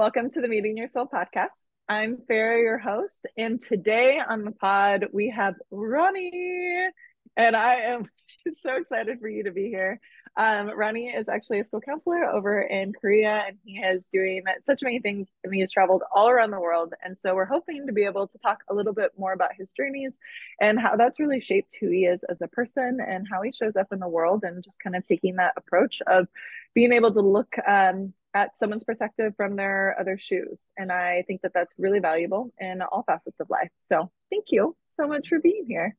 welcome to the Meeting Your Soul podcast. I'm Farah, your host, and today on the pod we have Ronnie, and I am so excited for you to be here. Um, Ronnie is actually a school counselor over in Korea, and he is doing such many things, and he has traveled all around the world. And so we're hoping to be able to talk a little bit more about his journeys and how that's really shaped who he is as a person and how he shows up in the world, and just kind of taking that approach of being able to look um, at someone's perspective from their other shoes. And I think that that's really valuable in all facets of life. So thank you so much for being here.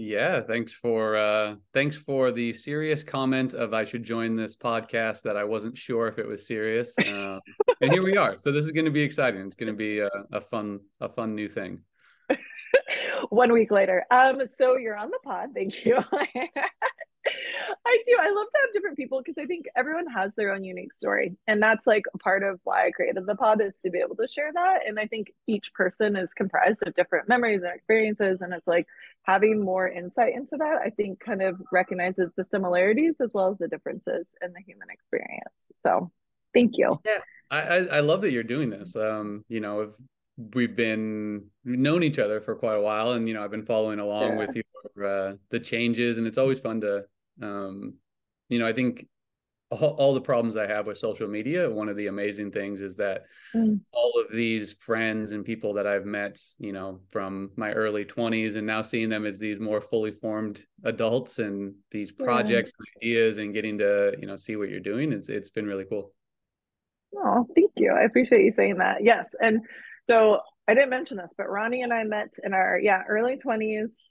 Yeah, thanks for uh thanks for the serious comment of I should join this podcast that I wasn't sure if it was serious. Uh, and here we are. So this is going to be exciting. It's going to be a, a fun a fun new thing. One week later. Um so you're on the pod. Thank you. I do. I love to have different people because I think everyone has their own unique story. And that's like part of why I created the pod is to be able to share that. And I think each person is comprised of different memories and experiences. And it's like having more insight into that, I think kind of recognizes the similarities as well as the differences in the human experience. So thank you. Yeah. I, I love that you're doing this. Um, you know, if we've been we've known each other for quite a while and you know i've been following along yeah. with you uh, the changes and it's always fun to um, you know i think all, all, the problems i have with social media one of the amazing things is that mm. all of these friends and people that i've met you know from my early 20s and now seeing them as these more fully formed adults and these projects yeah. and ideas and getting to you know see what you're doing it's it's been really cool oh thank you i appreciate you saying that yes and so I didn't mention this, but Ronnie and I met in our yeah early twenties,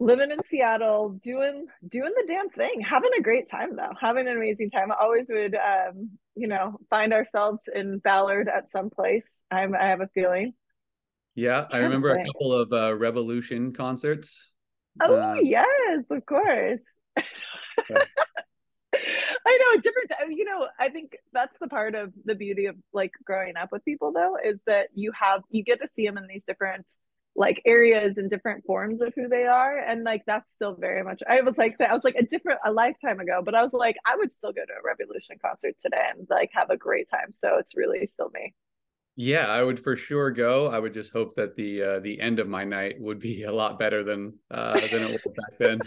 living in Seattle, doing doing the damn thing, having a great time though, having an amazing time. I always would um, you know find ourselves in Ballard at some place. I'm, I have a feeling. Yeah, I remember a couple of uh, Rebelution concerts. Oh uh, yes, of course. I know a different. You know, I think that's the part of the beauty of like growing up with people, though, is that you have you get to see them in these different like areas and different forms of who they are, and like that's still very much. I was like, I was like a different a lifetime ago, but I was like, I would still go to a Rebelution concert today and like have a great time. So it's really still me. Yeah, I would for sure go. I would just hope that the uh, the end of my night would be a lot better than uh, than it was back then.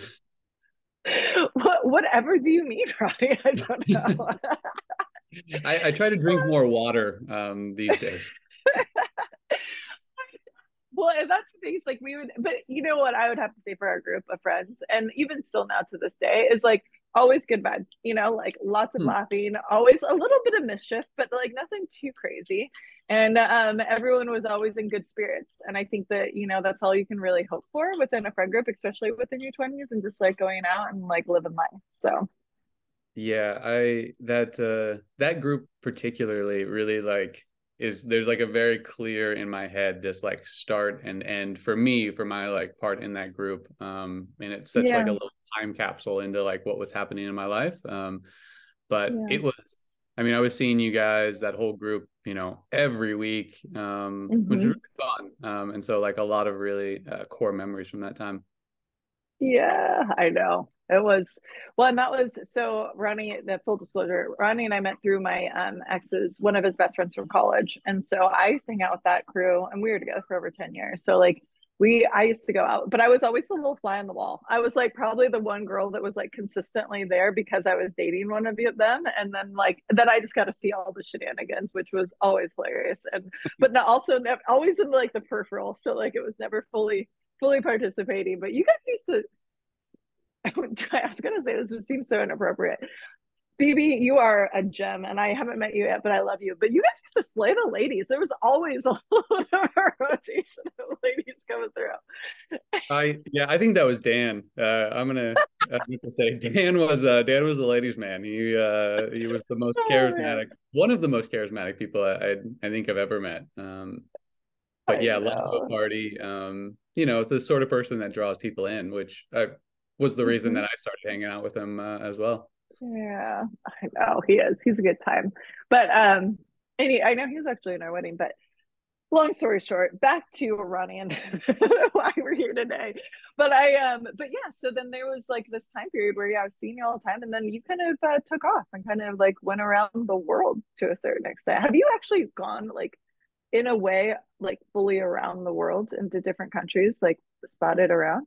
what, whatever do you mean, Ronnie? I don't know. I, I, try to drink more water um, these days. well, and that's the thing. it's like we would, but you know what I would have to say for our group of friends, and even still now to this day, is like always good vibes. You know, like lots of hmm. laughing, always a little bit of mischief, but like nothing too crazy and um, everyone was always in good spirits and i think that you know that's all you can really hope for within a friend group especially within your 20s and just like going out and like living life so yeah i that uh that group particularly really like is there's like a very clear in my head this like start and end for me for my like part in that group um and it's such yeah. like a little time capsule into like what was happening in my life um but yeah. it was I mean, I was seeing you guys, that whole group, you know, every week, um, mm-hmm. which was really fun. Um, and so, like, a lot of really uh, core memories from that time. Yeah, I know. It was well, and that was so Ronnie. The full disclosure, Ronnie and I met through my um, ex's, one of his best friends from college, and so I used to hang out with that crew, and we were together for over ten years. So like we i used to go out but i was always the little fly on the wall. I was like probably the one girl that was like consistently there because i was dating one of them. And then like then i just got to see all the shenanigans which was always hilarious. And but also always in like the peripheral. So like it was never fully fully participating. But you guys used to I was gonna say this would seem so inappropriate. Phoebe, you are a gem, and I haven't met you yet, but I love you. But you guys used to slay the ladies. There was always a rotation of ladies coming through. I yeah, I think that was Dan. Uh, I'm gonna uh, say Dan was uh, Dan was the ladies' man. He uh, he was the most oh, charismatic, one of the most charismatic people I, I, I think I've ever met. Um, but I yeah, love a party. Um, you know, it's the sort of person that draws people in, which I, was the reason mm-hmm. that I started hanging out with him uh, as well. Yeah, I know he is. He's a good time. But um, any I know he was actually in our wedding, but long story short, back to Ronnie and why we're here today. But I um but yeah, so then there was like this time period where yeah, I was seeing you all the time and then you kind of uh, took off and kind of like went around the world to a certain extent. Have you actually gone like in a way like fully around the world into different countries, like spotted around?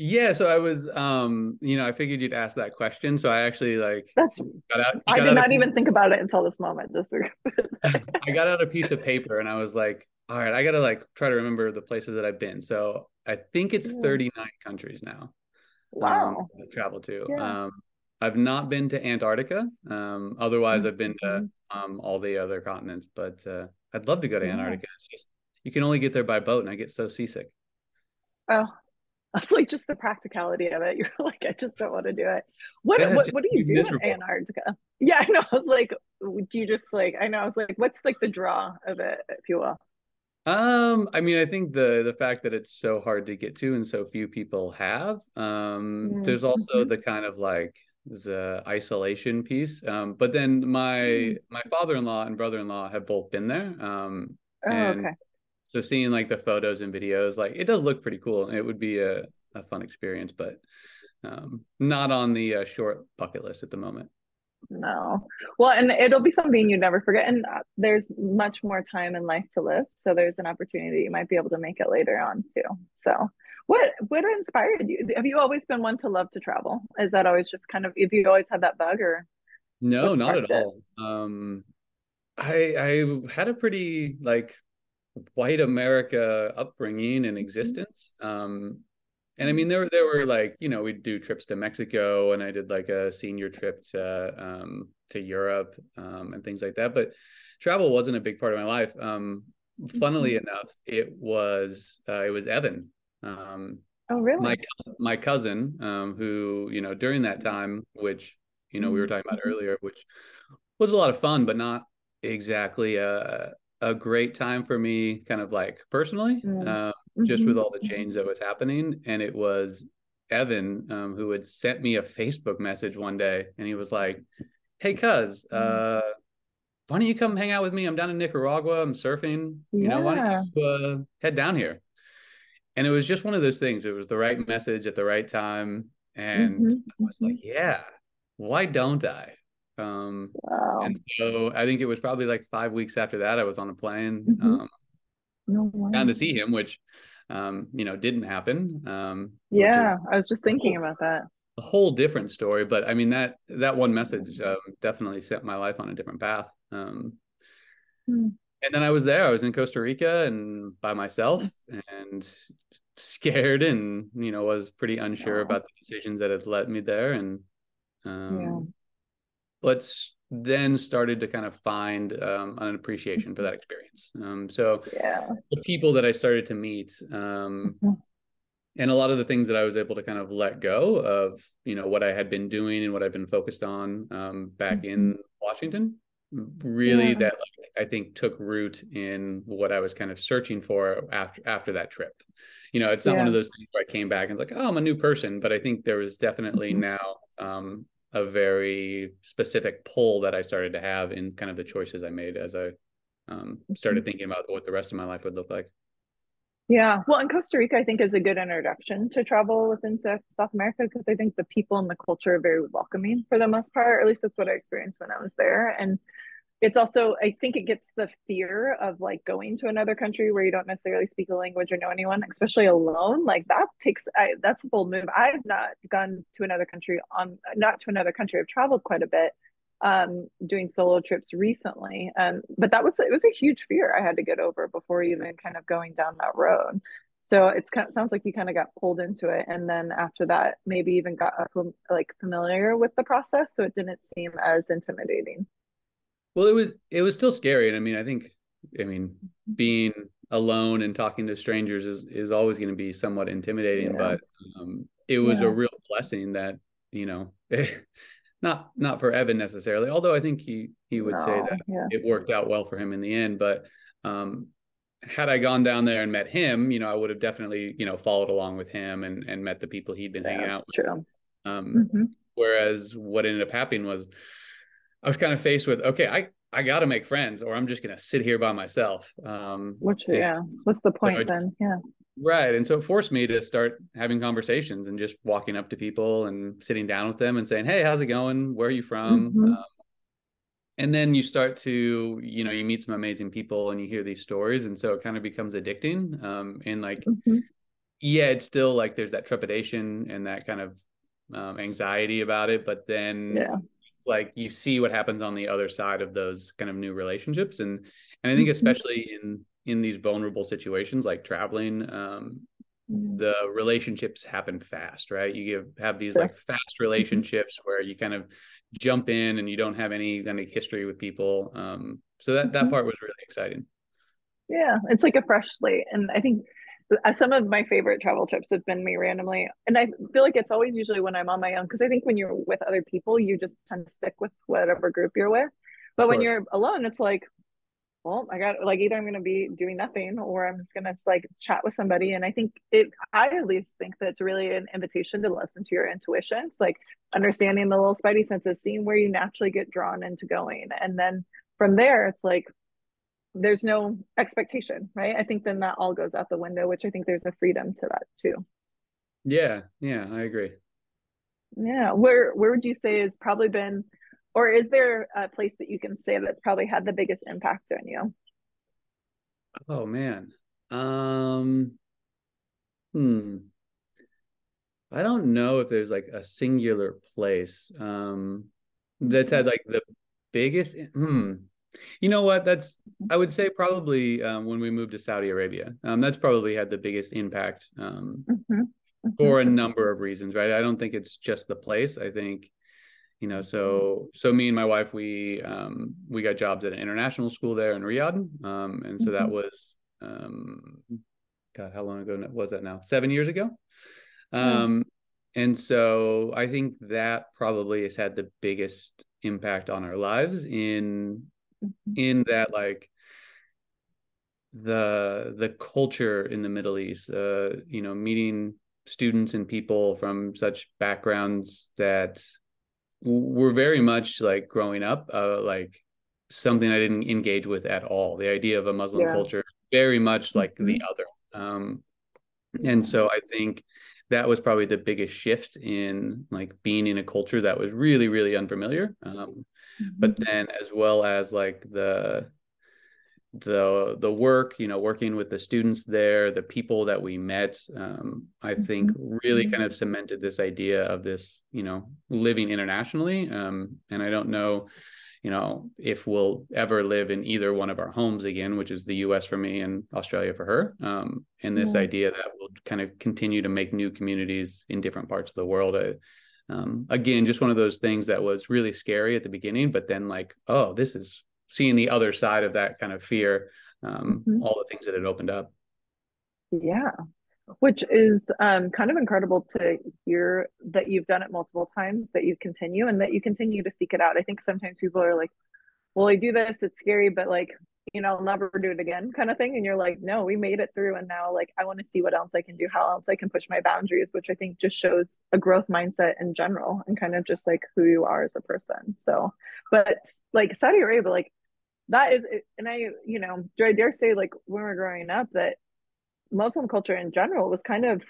Yeah, so I was, um, you know, I figured you'd ask that question, so I actually like that's. Got out, I did not even think about it until this moment. Just I got out a piece of paper and I was like, all right, I gotta like try to remember the places that I've been. So I think it's yeah. 39 countries now. Um, wow. Um, travel to. Yeah. Um, I've not been to Antarctica. Um, otherwise, mm-hmm. I've been to mm-hmm. um, all the other continents, but uh, I'd love to go to. Antarctica. It's just you can only get there by boat, and I get so seasick. Oh, it's like just the practicality of it. You're like, I just don't want to do it. What what, what do you do miserable. in Antarctica? Yeah, I know. I was like, do you just like I know I was like, what's like the draw of it, if you will? Um, I mean, I think the the fact that it's so hard to get to and so few people have. Um, mm-hmm. there's also the kind of like the isolation piece. Um, but then my mm-hmm. my father-in-law and brother-in-law have both been there. Um, oh, and okay so seeing like the photos and videos like it does look pretty cool. It would be a, a fun experience but um, not on the uh, short bucket list at the moment. No. Well and it'll be something you'd never forget and uh, there's much more time in life to live so there's an opportunity you might be able to make it later on too. So what what inspired you? Have you always been one to love to travel? Is that always just kind of if you always had that bug or no not at it? all. Um i i had a pretty like white America upbringing and mm-hmm. existence. Um, and I mean, there there were like you know we'd do trips to Mexico, and I did like a senior trip to um, to Europe um, and things like that. But travel wasn't a big part of my life. Um, funnily mm-hmm. enough, it was uh, it was Evan. Um, oh, really? My my cousin, um, who you know during that time, which you know we were talking about mm-hmm. earlier, which was a lot of fun, but not exactly a a great time for me, kind of like personally, mm. um, mm-hmm. just with all the change that was happening. And it was Evan um, who had sent me a Facebook message one day, and he was like, "Hey, cuz, mm. uh, why don't you come hang out with me? I'm down in Nicaragua. I'm surfing. You yeah. know, why don't you uh, head down here?" And it was just one of those things. It was the right message at the right time, and mm-hmm. I was like, mm-hmm. "Yeah, why don't I?" Um, wow. And so I think it was probably like five weeks after that, I was on a plane mm-hmm. um, no down to see him, which, um, you know, didn't happen. Um, yeah, I was just thinking whole, about that. A whole different story, but I mean that that one message um, definitely set my life on a different path. Um, hmm. And then I was there. I was in Costa Rica and by myself, and scared, and you know, was pretty unsure about the decisions that had led me there, and um, yeah but then started to kind of find um, an appreciation for that experience. Um, so yeah. the people that I started to meet, um, mm-hmm. and a lot of the things that I was able to kind of let go of, you know, what I had been doing and what I've been focused on um, back mm-hmm. in Washington, really yeah. that like, I think took root in what I was kind of searching for after after that trip. You know, it's not yeah. one of those things where I came back and like, oh, I'm a new person, but I think there was definitely mm-hmm. now um, a very specific pull that I started to have in kind of the choices I made as I um, started thinking about what the rest of my life would look like. Yeah, well, in Costa Rica, I think is a good introduction to travel within South America because I think the people and the culture are very welcoming for the most part. Or at least that's what I experienced when I was there, and it's also i think it gets the fear of like going to another country where you don't necessarily speak the language or know anyone especially alone like that takes I, that's a bold move. I've not gone to another country on not to another country i've traveled quite a bit um doing solo trips recently and but that was it was a huge fear i had to get over before even kind of going down that road. So it's kind of sounds like you kind of got pulled into it and then after that maybe even got like familiar with the process so it didn't seem as intimidating well, it was it was still scary, and I mean, I think, I mean, being alone and talking to strangers is is always going to be somewhat intimidating, yeah. but um, it was yeah. a real blessing that you know, not not for Evan necessarily, although I think he he would no, say that yeah. it worked out well for him in the end, but um, had I gone down there and met him, you know, I would have definitely, you know, followed along with him and and met the people he'd been hanging out with. True. Um, mm-hmm. Whereas what ended up happening was I was kind of faced with, okay, I I got to make friends or I'm just going to sit here by myself. Um, Which, yeah, what's the point so then? Yeah. Right. And so it forced me to start having conversations and just walking up to people and sitting down with them and saying, Hey, how's it going? Where are you from? Mm-hmm. Um, and then you start to, you know, you meet some amazing people and you hear these stories. And so it kind of becomes addicting. Um, and like, mm-hmm. yeah, it's still like there's that trepidation and that kind of um, anxiety about it. But then, yeah like you see what happens on the other side of those kind of new relationships and and i think mm-hmm. especially in in these vulnerable situations like traveling um mm-hmm. the relationships happen fast right you give, have these sure. like fast mm-hmm. relationships where you kind of jump in and you don't have any kind of history with people um so that that part was really exciting yeah it's like a fresh slate and i think Uh, some of my favorite travel trips have been me randomly and i feel like it's always usually when i'm on my own because i think when you're with other people you just tend to stick with whatever group you're with. But when you're alone it's like well i got like either i'm going to be doing nothing or i'm just going to like chat with somebody. And i think it i at least think that it's really an invitation to listen to your intuitions like understanding the little spidey senses seeing where you naturally get drawn into going. And then from there it's like there's no expectation, right? I think then that all goes out the window, which I think there's a freedom to that too. Yeah, yeah, I agree. Yeah, where where would you say has probably been, or is there a place that you can say that's probably had the biggest impact on you? Oh man, um, hmm. I don't know if there's like a singular place um that's had like the biggest. Hmm. You know what? That's I would say probably um, when we moved to Saudi Arabia. Um, that's probably had the biggest impact um, mm-hmm. Mm-hmm. for a number of reasons, right? I don't think it's just the place. I think you know, so so me and my wife we um, we got jobs at an international school there in Riyadh, um, and so mm-hmm. that was um, God, how long ago was that now? Seven years ago. Um, and so I think that probably has had the biggest impact on our lives in. In that like the the culture in the Middle East, uh, you know, meeting students and people from such backgrounds that were very much like growing up, uh, like something I didn't engage with at all. The idea of a Muslim yeah. culture, very much like mm-hmm. the other. Um, and so I think that was probably the biggest shift in like being in a culture that was really, really unfamiliar. Um, but mm-hmm. then as well as like the the the work you know working with the students there the people that we met um, i think mm-hmm. really kind of cemented this idea of this you know living internationally um, and i don't know you know if we'll ever live in either one of our homes again which is the us for me and australia for her um, and this yeah. idea that we'll kind of continue to make new communities in different parts of the world I, um, again just one of those things that was really scary at the beginning but then like oh this is seeing the other side of that kind of fear um, mm-hmm. all the things that it opened up yeah which is um, kind of incredible to hear that you've done it multiple times that you continue and that you continue to seek it out i think sometimes people are like well i do this it's scary but like you know, I'll never do it again kind of thing. And you're like, no, we made it through. And now like I want to see what else I can do, how else I can push my boundaries, which I think just shows a growth mindset in general and kind of just like who you are as a person. So, but like Saudi Arabia, like that is and I, you know, do I dare say like when we are growing up that Muslim culture in general was kind of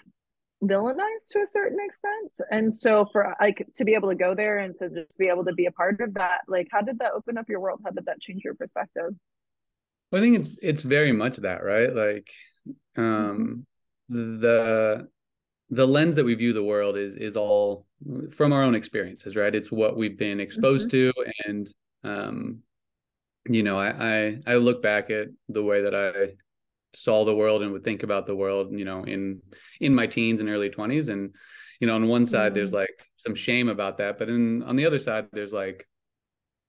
villainized to a certain extent and so for like to be able to go there and to just be able to be a part of that like how did that open up your world how did that change your perspective I think it's it's very much that, right? Like um mm-hmm. the the lens that we view the world is is all from our own experiences, right? It's what we've been exposed mm-hmm. to and um you know, I, I I look back at the way that I saw the world and would think about the world, you know, in in my teens and early 20s and you know, on one side mm-hmm. there's like some shame about that, but in on the other side there's like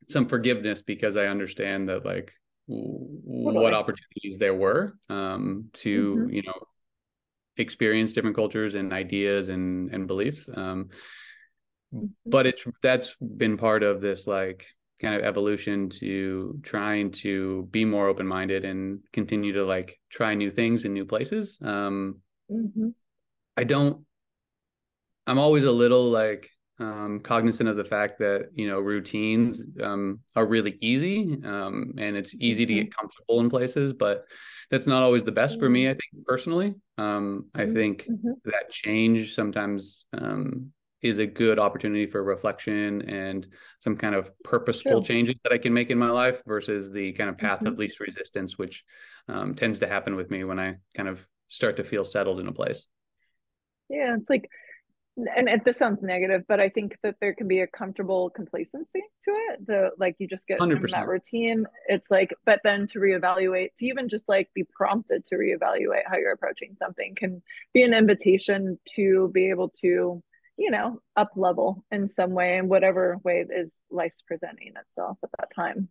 some forgiveness because I understand that like what opportunities there were um, to mm-hmm. you know experience different cultures and ideas and and beliefs um, mm-hmm. but it's that's been part of this like kind of evolution to trying to be more open-minded and continue to like try new things in new places um, mm-hmm. i don't i'm always a little like um, cognizant of the fact that you know routines um, are really easy um, and it's easy to get mm-hmm. comfortable in places but that's not always the best for me i think personally um, i mm-hmm. think mm-hmm. that change sometimes um, is a good opportunity for reflection and some kind of purposeful changes that i can make in my life versus the kind of path mm-hmm. of least resistance which um, tends to happen with me when i kind of start to feel settled in a place yeah it's like and it, this sounds negative, but I think that there can be a comfortable complacency to it. The like you just get 100%. in that routine. It's like, but then to reevaluate, to even just like be prompted to reevaluate how you're approaching something can be an invitation to be able to, you know, up level in some way in whatever way is life's presenting itself at that time.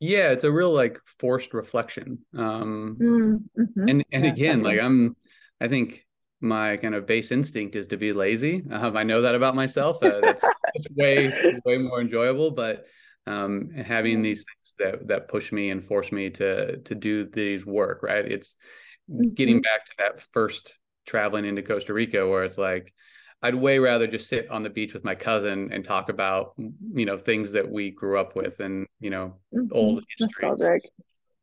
Yeah, it's a real like forced reflection. Um mm-hmm. and and yeah, again, definitely. like I'm I think my kind of base instinct is to be lazy. Um, I know that about myself. Uh, that's, way way more enjoyable. But um, having these things that that push me and force me to to do these work, right? It's getting mm-hmm. back to that first traveling into Costa Rica, where it's like I'd way rather just sit on the beach with my cousin and talk about you know things that we grew up with and you know mm-hmm. old history. Nostalgic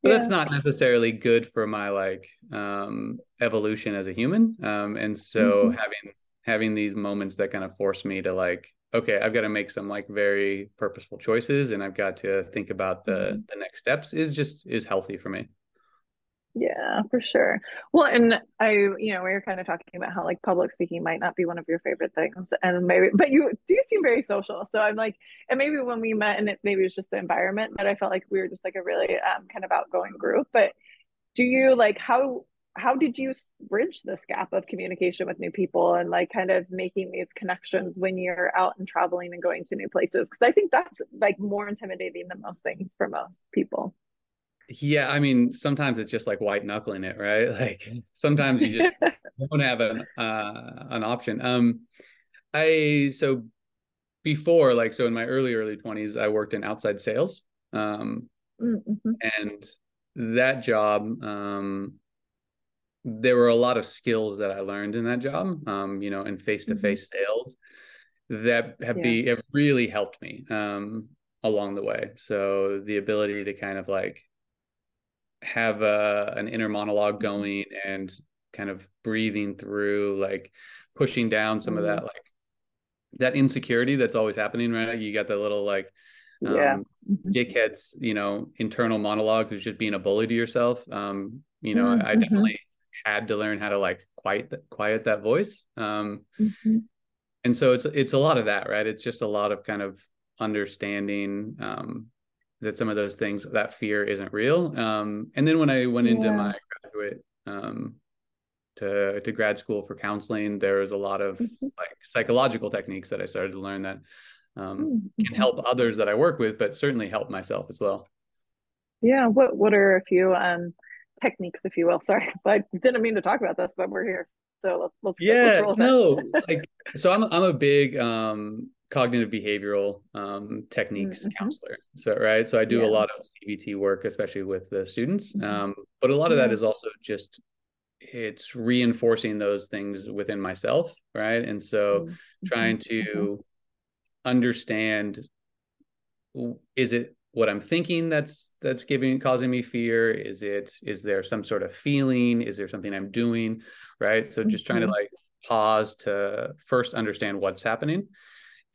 but yeah. that's not necessarily good for my like um evolution as a human um and so mm-hmm. having having these moments that kind of force me to like okay i've got to make some like very purposeful choices and i've got to think about the mm-hmm. the next steps is just is healthy for me yeah, for sure. Well, and I, you know, we were kind of talking about how like public speaking might not be one of your favorite things, and maybe, but you do seem very social. So I'm like, and maybe when we met, and it maybe it was just the environment but I felt like we were just like a really um, kind of outgoing group. But do you like how how did you bridge this gap of communication with new people and like kind of making these connections when you're out and traveling and going to new places? Because I think that's like more intimidating than most things for most people. Yeah, I mean, sometimes it's just like white knuckling it, right? Like sometimes you just don't have an uh, an option. Um, I so before, like, so in my early early twenties, I worked in outside sales, um, mm-hmm. and that job, um, there were a lot of skills that I learned in that job, um, you know, in face to face sales that have yeah. be have really helped me um along the way. So the ability to kind of like have a, an inner monologue mm-hmm. going and kind of breathing through like pushing down some mm-hmm. of that like that insecurity that's always happening right you got the little like um, yeah mm-hmm. dickheads you know internal monologue who's just being a bully to yourself um you know mm-hmm. I, I, definitely had to learn how to like quiet quiet that voice um mm-hmm. and so it's it's a lot of that right it's just a lot of kind of understanding um that some of those things that fear isn't real. Um, and then when i went into my graduate um, to to grad school for counseling there was a lot of mm-hmm. like psychological techniques that i started to learn that um, mm-hmm. can help others that i work with but certainly help myself as well. Yeah what what are a few um techniques if you will? Sorry i didn't mean to talk about this but we're here. So let's let's yeah let's no like so i'm i'm a big um cognitive behavioral um, techniques mm-hmm. counselor. So right, so I do yeah. a lot of CBT work, especially with the students. Mm-hmm. Um, but a lot of that is also just it's reinforcing those things within myself, right? And so mm-hmm. trying to mm-hmm. understand is it what I'm thinking that's that's giving causing me fear? Is it is there some sort of feeling? Is there something I'm doing? Right. So just trying to mm-hmm. like pause to first understand what's happening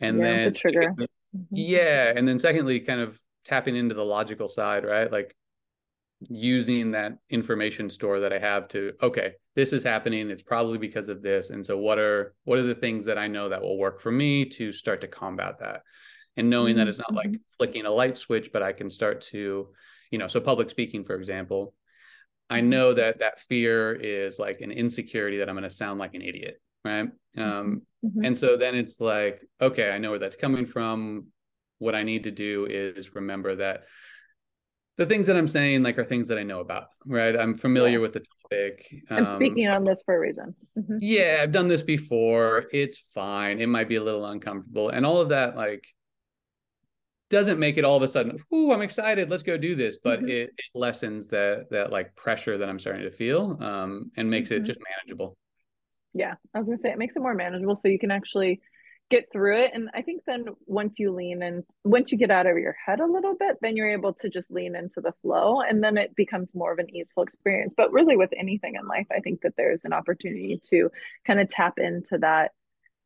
and yeah, then the trigger mm-hmm. yeah and then secondly kind of tapping into the logical side right like using that information store that i have to okay this is happening it's probably because of this and so what are what are the things that i know that will work for me to start to combat that and knowing mm-hmm. that it's not like mm-hmm. flicking a light switch but i can start to you know so public speaking for example i mm-hmm. know that that fear is like an insecurity that i'm going to sound like an idiot right? Um, mm-hmm. and so then it's like okay i know where that's coming from. What i need to do is remember that the things that i'm saying like are things that i know about right? I'm familiar yeah. with the topic. I'm um, speaking on this for a reason. Mm-hmm. yeah i've done this before. It's fine. It might be a little uncomfortable. And all of that like doesn't make it all of a sudden oh i'm excited. Let's go do this. But mm-hmm. it, it, lessens that that like pressure that i'm starting to feel um, and makes it mm-hmm. just manageable yeah, I was gonna say it makes it more manageable so you can actually get through it and i think then once you lean and once you get out of your head a little bit then you're able to just lean into the flow and then it becomes more of an easeful experience. But really with anything in life i think that there's an opportunity to kind of tap into that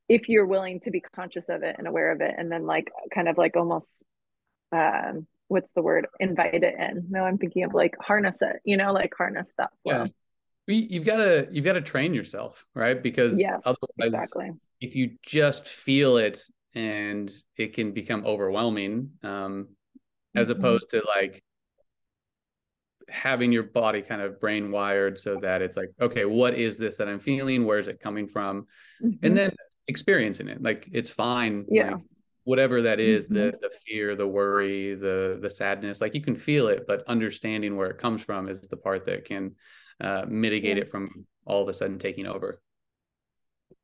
if you're willing to be conscious of it and aware of it and then like kind of like almost um what's the word? Invite it in. No i'm thinking of like harness it you know like harness that flow. Yeah you've got to you've got to train yourself right because yes exactly if you just feel it and it can become overwhelming um as mm-hmm. opposed to like having your body kind of brain wired so that it's like okay what is this that i'm feeling where is it coming from mm-hmm. and then experiencing it like it's fine yeah like, whatever that is, mm-hmm. the the fear the worry the the sadness like you can feel it but understanding where it comes from is the part that can uh, mitigate yeah. it from all of a sudden taking over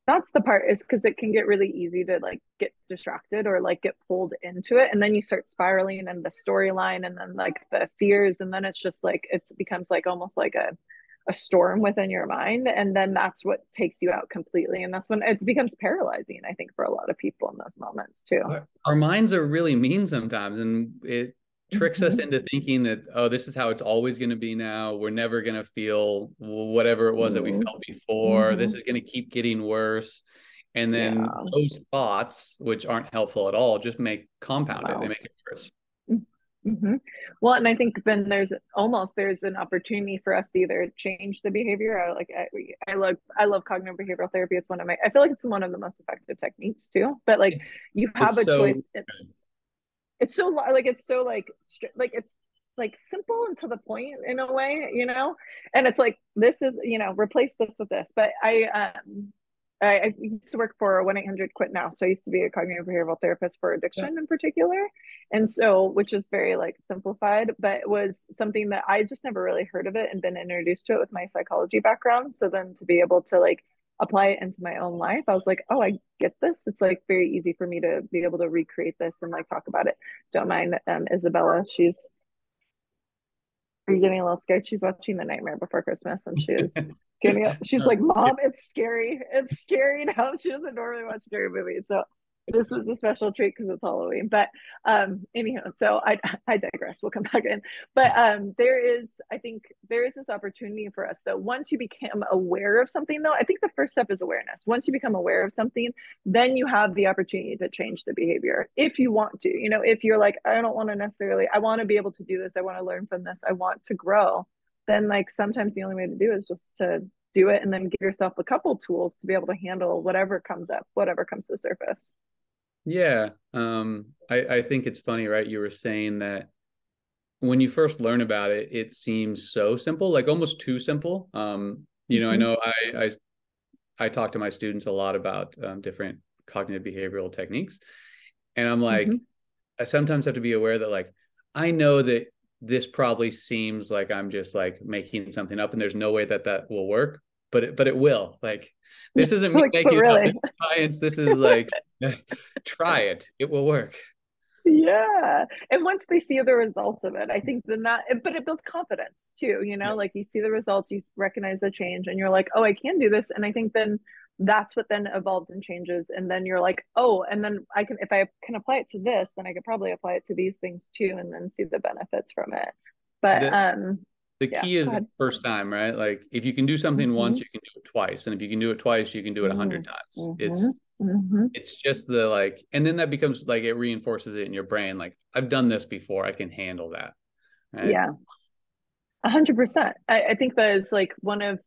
that's the part is because it can get really easy to like get distracted or like get pulled into it and then you start spiraling and the storyline and then like the fears and then it's just like it becomes like almost like a a storm within your mind and then that's what takes you out completely and that's when it becomes paralyzing i think for a lot of people in those moments too our minds are really mean sometimes and it tricks mm-hmm. us into thinking that oh this is how it's always going to be now we're never going to feel whatever it was mm-hmm. that we mm-hmm. felt before mm-hmm. this is going to keep getting worse and then yeah. those thoughts which aren't helpful at all just make compound wow. it they make it worse mm-hmm. well and i think then there's almost there's an opportunity for us to either change the behavior or like I, I love i love cognitive behavioral therapy it's one of my i feel like it's one of the most effective techniques too but like it's, you have a so, choice it's, it's so like it's so like like it's like simple and to the point in a way you know and it's like this is you know replace this with this but i um I, I used to work for 1 800 quit now. So I used to be a cognitive behavioral therapist for addiction yeah. in particular. And so, which is very like simplified, but it was something that I just never really heard of it and been introduced to it with my psychology background. So then to be able to like apply it into my own life, I was like, oh, I get this. It's like very easy for me to be able to recreate this and like talk about it. Don't mind um, Isabella. She's are you getting a little scared? She's watching The Nightmare Before Christmas, and she's getting. She's like, "Mom, it's scary. It's scary now." She doesn't normally watch scary movies, so this was a special treat because it's Halloween. But um, anyhow, so I I digress. We'll come back in. But um, there is, I think, there is this opportunity for us though. Once you become aware of something, though, I think the first step is awareness. Once you become aware of something, then you have the opportunity to change the behavior if you want to. You know, if you're like, I don't want to necessarily, I want to be able to do this. I want to learn from this. I want to grow. Then, like, sometimes the only way to do is just to do it and then give yourself a couple tools to be able to handle whatever comes up, whatever comes to the surface. Yeah. Um, I, I think it's funny, right? You were saying that when you first learn about it, it seems so simple, like almost too simple. Um, you know, mm-hmm. I know I, I I talk to my students a lot about um, different cognitive behavioral techniques, and I'm like, mm-hmm. I sometimes have to be aware that like I know that this probably seems like I'm just like making something up, and there's no way that that will work, but it, but it will. Like this isn't me like, making really? science. This is like try it. It will work. Yeah. And once they see the results of it, I think then that but it builds confidence too, you know, yeah. like you see the results, you recognize the change and you're like, "Oh, I can do this." And I think then that's what then evolves and changes and then you're like oh and then i can if i can apply it to this then i could probably apply it to these things too and then see the benefits from it but the, um the yeah, key is the first time right like if you can do something mm-hmm. once you can do it twice and if you can do it twice you can do it a 100 mm-hmm. times mm-hmm. it's mm-hmm. it's just the like and then that becomes like it reinforces it in your brain like i've done this before i can handle that right? yeah a hundred percent I think that is like one of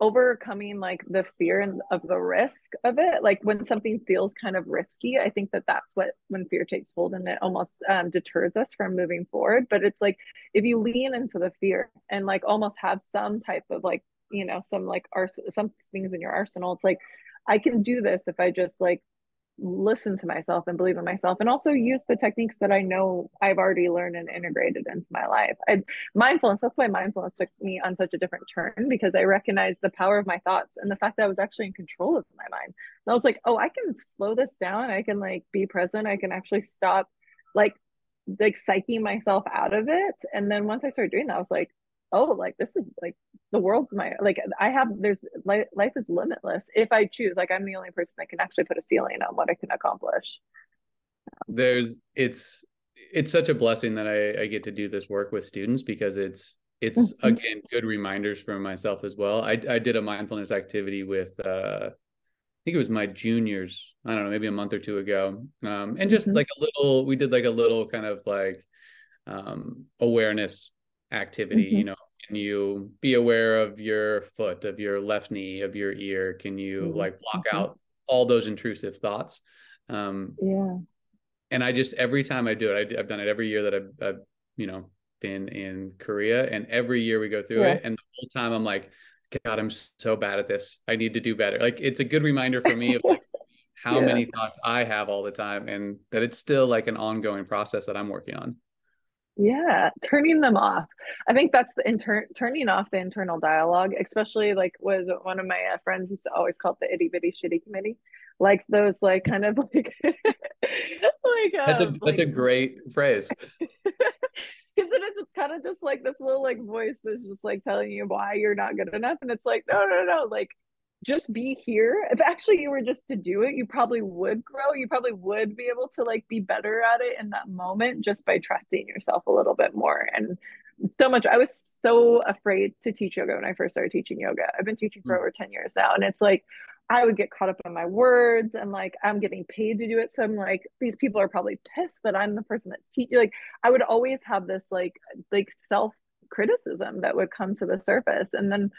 overcoming like the fear and of the risk of it. Like when something feels kind of risky i think that that's what when fear takes hold and it almost um, deters us from moving forward. But it's like if you lean into the fear and like almost have some type of like you know some like ars- some things in your arsenal it's like i can do this if i just like listen to myself and believe in myself and also use the techniques that I know I've already learned and integrated into my life. I mindfulness, that's why mindfulness took me on such a different turn because I recognized the power of my thoughts and the fact that I was actually in control of my mind. And I was like, oh, I can slow this down. I can like be present. I can actually stop like like psyching myself out of it. And then once I started doing that, I was like, oh, like this is like the world's my like I have there's life, life is limitless if I choose. Like I'm the only person that can actually put a ceiling on what I can accomplish. There's it's it's such a blessing that I, I get to do this work with students because it's it's mm-hmm. again good reminders for myself as well. I I did a mindfulness activity with uh I think it was my juniors, I don't know, maybe a month or two ago. Um and just mm-hmm. like a little we did like a little kind of like um awareness activity, mm-hmm. you know, can you be aware of your foot, of your left knee, of your ear? Can you mm-hmm. like block mm-hmm. out all those intrusive thoughts? Um yeah. And I just every time I do it, I, have done it every year that I've, I've you know been in Korea, and every year we go through yeah. it, and the whole time I'm like, God, I'm so bad at this. I need to do better. Like it's a good reminder for me of like how yeah. many thoughts I have all the time, and that it's still like an ongoing process that I'm working on. Yeah, turning them off. I think that's the inter- turning off the internal dialogue, especially like was one of my uh, friends used to always call it the itty bitty shitty committee, like those like kind of like like um, that's a that's like, a great phrase. because it is it's kind of just like this little like voice that's just like telling you why you're not good enough and it's like no no no like just be here if actually you were just to do it you probably would grow you probably would be able to like be better at it in that moment just by trusting yourself a little bit more and so much i was so afraid to teach yoga when i first started teaching yoga i've been teaching for mm-hmm. over 10 years now and it's like I would get caught up in my words and like I'm getting paid to do it. So I'm like, these people are probably pissed that I'm the person that's teaching. Like I would always have this like like self criticism that would come to the surface. And then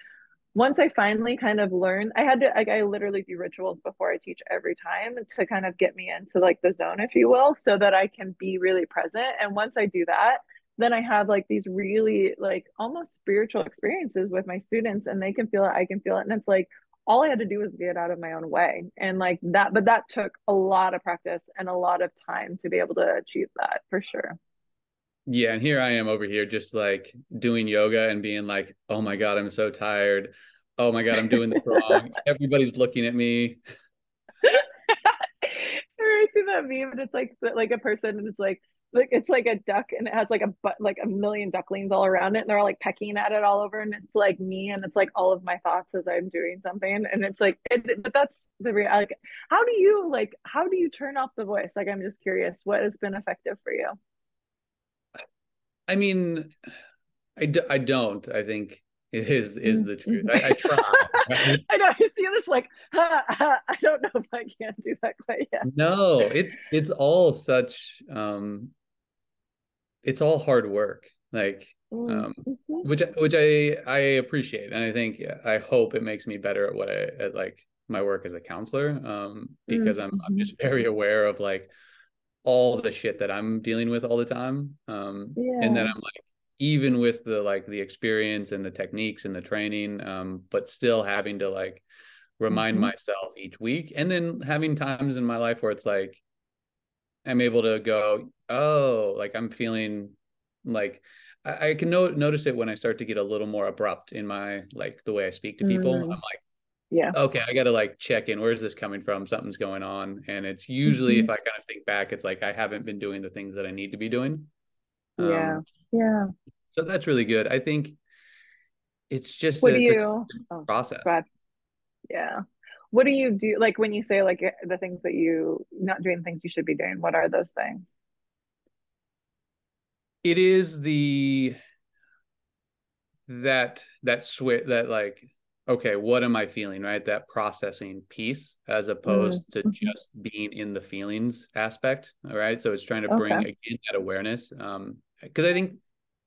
once I finally kind of learned, I had to like I literally do rituals before I teach every time to kind of get me into like the zone, if you will, so that I can be really present. And once I do that, then I have like these really like almost spiritual experiences with my students and they can feel it, I can feel it. And it's like all I had to do was get out of my own way. And like that, but that took a lot of practice and a lot of time to be able to achieve that for sure. Yeah. And here I am over here just like doing yoga and being like, oh my God, I'm so tired. Oh my God, I'm doing this wrong. Everybody's looking at me. I see that meme and it's like like a person and it's like like it's like a duck and it has like a but like a million ducklings all around it and they're all like pecking at it all over and it's like me and it's like all of my thoughts as i'm doing something and it's like it, but that's the real like how do you like how do you turn off the voice like i'm just curious what has been effective for you i mean i, d- I don't i think it is is the truth i, I try i know you see this like ha, ha, i don't know if i can do that quite yet no it's it's all such um it's all hard work like mm, um mm-hmm. which which i i appreciate and i think i hope it makes me better at what i at like my work as a counselor um because mm-hmm. i'm i'm just very aware of like all the shit that i'm dealing with all the time um yeah. and then i'm like even with the like the experience and the techniques and the training um but still having to like remind mm-hmm. myself each week and then having times in my life where it's like i'm able to go oh, like I'm feeling like I, I can no- notice it when I start to get a little more abrupt in my like the way I speak to people. Mm. I'm like, yeah, okay, I got to like check in. Where's this coming from? Something's going on, and it's usually mm-hmm. if I kind of think back, it's like I haven't been doing the things that I need to be doing. Yeah, um, yeah. So that's really good. I think it's just what do you oh, process. Yeah. What do you do? Like when you say like the things that you not doing things you should be doing. What are those things? it is the that that switch that like okay what am i feeling right that processing piece as opposed mm-hmm. to just being in the feelings aspect all right so it's trying to bring okay. again that awareness um because i think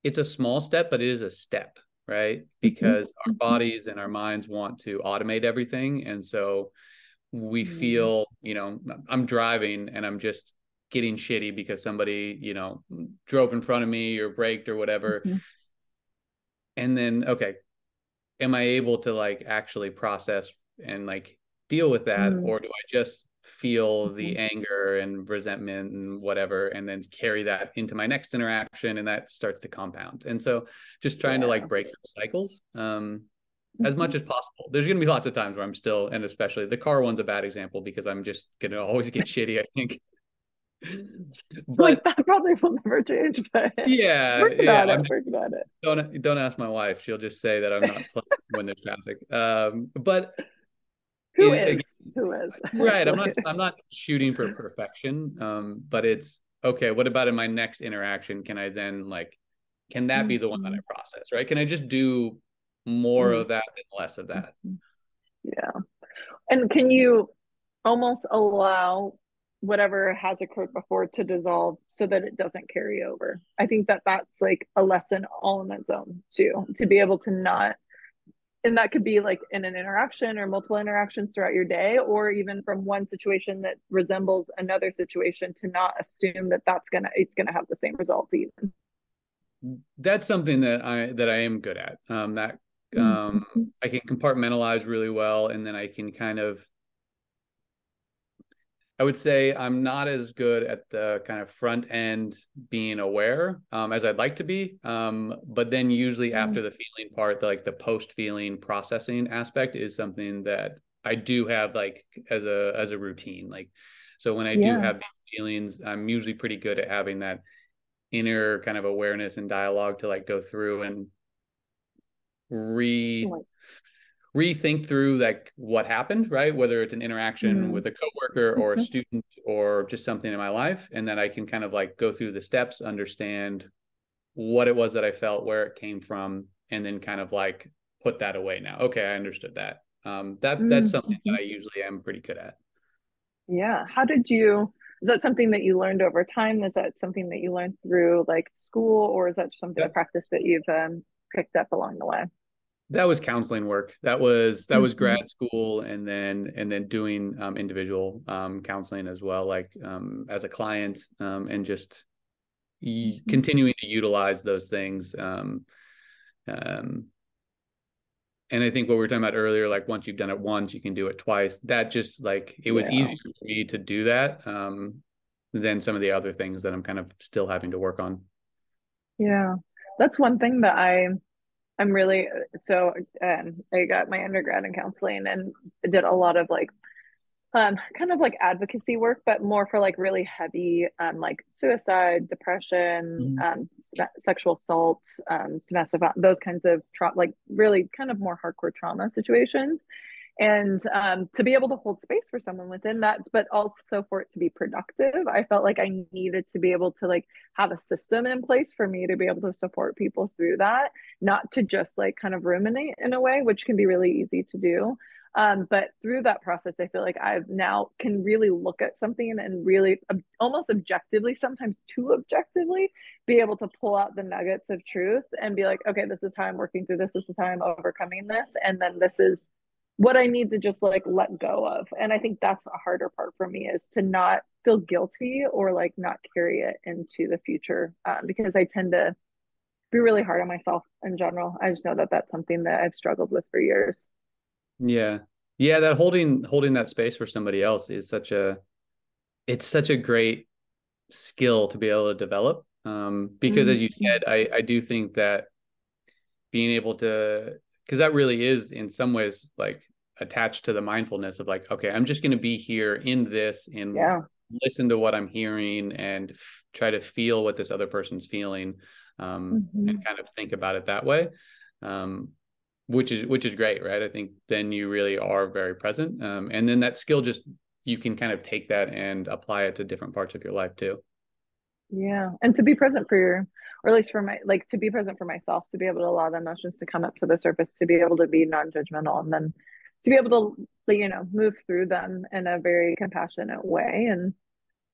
it's a small step but it is a step right mm-hmm. because mm-hmm. our bodies and our minds want to automate everything and so we mm-hmm. feel you know i'm driving and i'm just getting shitty because somebody you know drove in front of me or braked or whatever mm-hmm. and then okay am i able to like actually process and like deal with that mm-hmm. or do i just feel mm-hmm. the anger and resentment and whatever and then carry that into my next interaction and that starts to compound and so just trying yeah. to like break those cycles um as much mm-hmm. as possible. There's going to be lots of times where I'm still, and especially the car one's a bad example because I'm just going to always get shitty. I think but like that probably will never change. But yeah, working yeah, on it, working on it. Don't don't ask my wife; she'll just say that I'm not when there's traffic. Um, but who it, is? who is right? I'm not. I'm not shooting for perfection. Um, but it's okay. What about in my next interaction? Can I then like? Can that mm-hmm. be the one that I mm-hmm. process? Right? Can I just do more mm-hmm. of that and less of that? Mm-hmm. Yeah. And can you almost allow whatever has occurred before to dissolve so that it doesn't carry over. I think that that's like a lesson all in its own too, to be able to not, and that could be like in an interaction or multiple interactions throughout your day, or even from one situation that resembles another situation to not assume that that's gonna it's gonna have the same result even. That's something that I that I am good at. Um, that um, mm-hmm. I can compartmentalize really well, and then I can kind of I would say I'm not as good at the kind of front end being aware um, as I'd like to be. Um, but then usually mm-hmm. after the feeling part, the, like the post feeling processing aspect is something that I do have like as a as a routine. Like so when I yeah. do have these feelings, I'm usually pretty good at having that inner kind of awareness and dialogue to like go through and re rethink through like what happened, right? Whether it's an interaction mm-hmm. with a coworker or a mm-hmm. student or just something in my life, and then I can kind of like go through the steps, understand what it was that I felt, where it came from, and then kind of like put that away now. Okay, I understood that. Um, that that's mm-hmm. something that I usually am pretty good at. Yeah. How did you? Is that something that you learned over time? Is that something that you learned through like school, or is that something yeah. a practice that you've um, picked up along the way? That was counseling work that was that was mm-hmm. grad school and then and then doing um, individual um, counseling as well like um, as a client um, and just y- mm-hmm. continuing to utilize those things um, um, and i think what we were talking about earlier like once you've done it once you can do it twice that just like it was yeah. easier for me to do that than some of the other things that i'm kind of still having to work on yeah that's one thing that i I'm really so um, I got my undergrad in counseling and did a lot of like um, kind of like advocacy work, but more for like really heavy um, like suicide, depression, mm-hmm. um, sexual assault, um, domestic those kinds of tra- like really kind of more hardcore trauma situations and um, to be able to hold space for someone within that but also for it to be productive i felt like i needed to be able to like have a system in place for me to be able to support people through that not to just like kind of ruminate in a way which can be really easy to do. Um, but through that process i feel like i've now can really look at something and really um, almost objectively sometimes too objectively be able to pull out the nuggets of truth and be like okay this is how i'm working through this. This is how i'm overcoming this. And then this is what I need to just like let go of. And I think that's a harder part for me is to not feel guilty or like not carry it into the future um, because I tend to be really hard on myself in general. I just know that that's something that I've struggled with for years. Yeah. Yeah, that holding holding that space for somebody else is such a it's such a great skill to be able to develop. Um, because mm-hmm. as you mm-hmm. said, I I do think that being able to because that really is in some ways like attached to the mindfulness of like okay i'm just going to be here in this and yeah. listen to what i'm hearing and f- try to feel what this other person's feeling um, mm-hmm. and kind of think about it that way um, which is which is great right i think then you really are very present um, and then that skill just you can kind of take that and apply it to different parts of your life too yeah and to be present for your or at least for my like to be present for myself to be able to allow the emotions to come up to the surface to be able to be non-judgmental and then to be able to you know move through them in a very compassionate way. And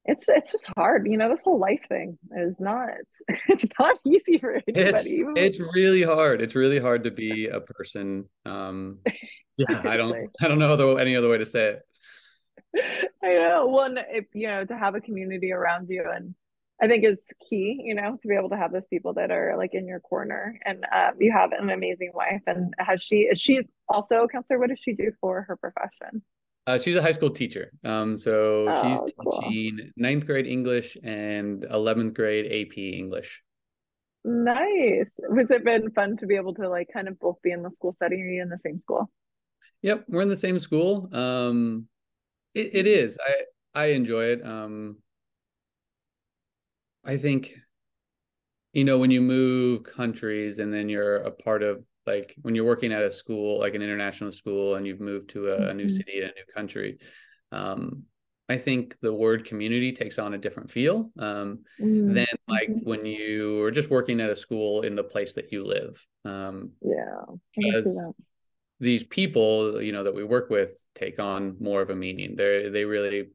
it's it's just hard you know this whole life thing is not it's not easy for anybody it's, it's really hard. It's really hard to be a person um yeah i don't i don't know any other way to say it. I know. One if you know to have a community around you and I think is key, you know, to be able to have those people that are like in your corner. And um, you have an amazing wife. And has she, is she's also a counselor? What does she do for her profession? Uh, she's a high school teacher. Um, so oh, she's teaching cool. ninth grade English and 11th grade AP English. Nice. Was it been fun to be able to like kind of both be in the school setting? Are you in the same school? Yep. We're in the same school. Um, it, it is. I, I enjoy it. Um, I think, you know, when you move countries and then you're a part of like when you're working at a school, like an international school, and you've moved to a, a new mm-hmm. city, a new country, um, I think the word community takes on a different feel um, mm-hmm. than like mm-hmm. when you are just working at a school in the place that you live. Um, yeah, because these people, you know, that we work with take on more of a meaning. They they really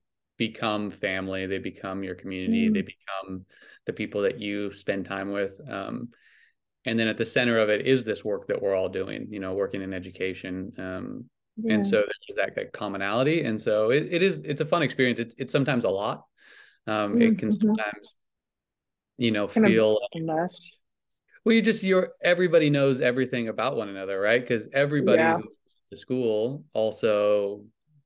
become family. They become your community. Mm-hmm. They become the people that you spend time with. Um, and then at the center of it is this work that we're all doing. You know, working in education. Um, yeah. and so there's that, that commonality and so it, it is it's a fun experience it's, it's sometimes a lot um mm-hmm. it can mm-hmm. sometimes you know kind feel well you just you're everybody knows everything about one another right because everybody yeah. the school also